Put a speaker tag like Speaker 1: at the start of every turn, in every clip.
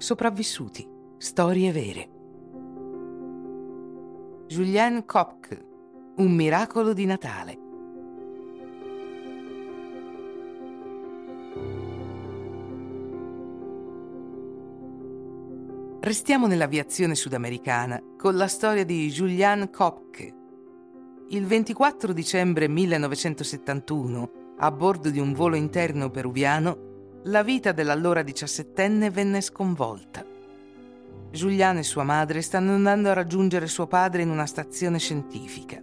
Speaker 1: Sopravvissuti. Storie vere. Julien Kopke. Un miracolo di Natale. Restiamo nell'aviazione sudamericana con la storia di Julian Kopke. Il 24 dicembre 1971, a bordo di un volo interno peruviano, la vita dell'allora diciassettenne venne sconvolta. Giuliana e sua madre stanno andando a raggiungere suo padre in una stazione scientifica.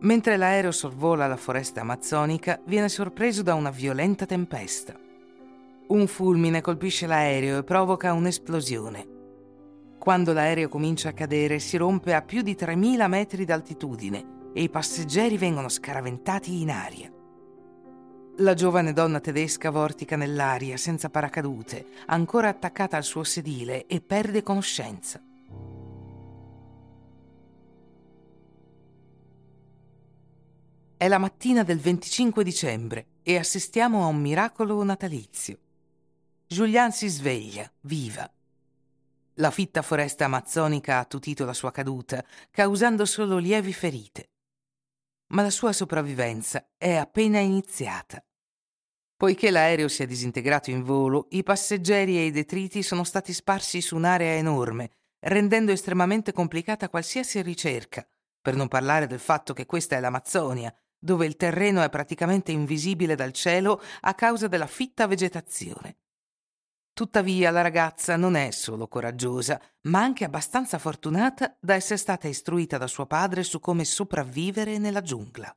Speaker 1: Mentre l'aereo sorvola la foresta amazzonica, viene sorpreso da una violenta tempesta. Un fulmine colpisce l'aereo e provoca un'esplosione. Quando l'aereo comincia a cadere, si rompe a più di 3.000 metri d'altitudine e i passeggeri vengono scaraventati in aria. La giovane donna tedesca vortica nell'aria senza paracadute, ancora attaccata al suo sedile e perde conoscenza. È la mattina del 25 dicembre e assistiamo a un miracolo natalizio. Julian si sveglia, viva. La fitta foresta amazzonica ha attutito la sua caduta, causando solo lievi ferite ma la sua sopravvivenza è appena iniziata. Poiché l'aereo si è disintegrato in volo, i passeggeri e i detriti sono stati sparsi su un'area enorme, rendendo estremamente complicata qualsiasi ricerca, per non parlare del fatto che questa è l'Amazzonia, dove il terreno è praticamente invisibile dal cielo a causa della fitta vegetazione. Tuttavia la ragazza non è solo coraggiosa, ma anche abbastanza fortunata da essere stata istruita da suo padre su come sopravvivere nella giungla.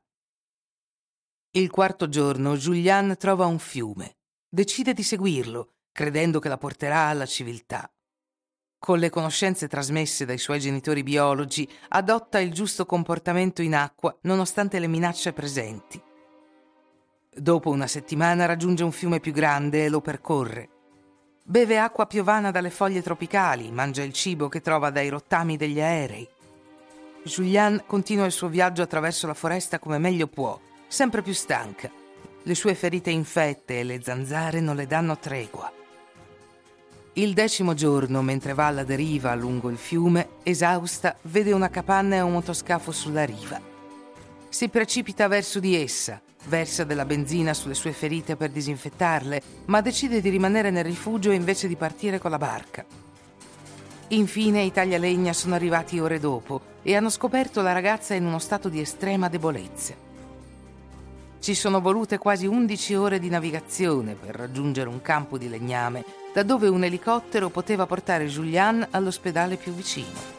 Speaker 1: Il quarto giorno Julian trova un fiume. Decide di seguirlo, credendo che la porterà alla civiltà. Con le conoscenze trasmesse dai suoi genitori biologi, adotta il giusto comportamento in acqua nonostante le minacce presenti. Dopo una settimana raggiunge un fiume più grande e lo percorre. Beve acqua piovana dalle foglie tropicali, mangia il cibo che trova dai rottami degli aerei. Julian continua il suo viaggio attraverso la foresta come meglio può, sempre più stanca. Le sue ferite infette e le zanzare non le danno tregua. Il decimo giorno, mentre va alla deriva lungo il fiume, esausta, vede una capanna e un motoscafo sulla riva. Si precipita verso di essa, versa della benzina sulle sue ferite per disinfettarle, ma decide di rimanere nel rifugio invece di partire con la barca. Infine i taglialegna sono arrivati ore dopo e hanno scoperto la ragazza in uno stato di estrema debolezza. Ci sono volute quasi 11 ore di navigazione per raggiungere un campo di legname, da dove un elicottero poteva portare Julian all'ospedale più vicino.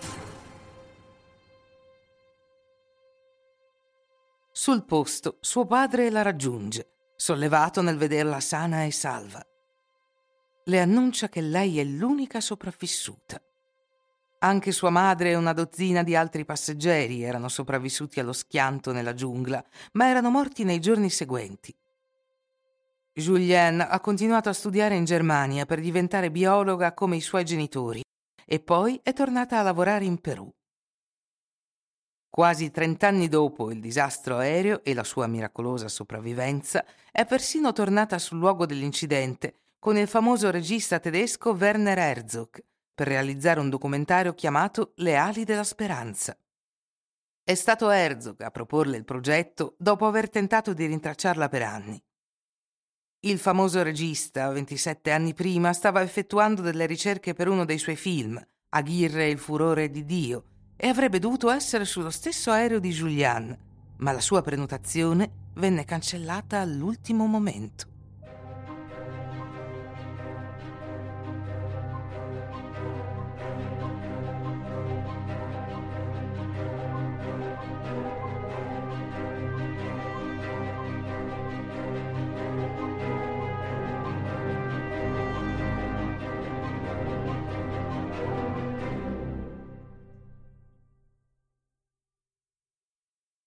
Speaker 1: Sul posto suo padre la raggiunge, sollevato nel vederla sana e salva. Le annuncia che lei è l'unica sopravvissuta. Anche sua madre e una dozzina di altri passeggeri erano sopravvissuti allo schianto nella giungla, ma erano morti nei giorni seguenti. Julienne ha continuato a studiare in Germania per diventare biologa come i suoi genitori e poi è tornata a lavorare in Perù. Quasi trent'anni dopo il disastro aereo e la sua miracolosa sopravvivenza, è persino tornata sul luogo dell'incidente con il famoso regista tedesco Werner Herzog per realizzare un documentario chiamato Le ali della speranza. È stato Herzog a proporle il progetto dopo aver tentato di rintracciarla per anni. Il famoso regista, 27 anni prima, stava effettuando delle ricerche per uno dei suoi film, Aghirre e il furore di Dio, e avrebbe dovuto essere sullo stesso aereo di Julian, ma la sua prenotazione venne cancellata all'ultimo momento.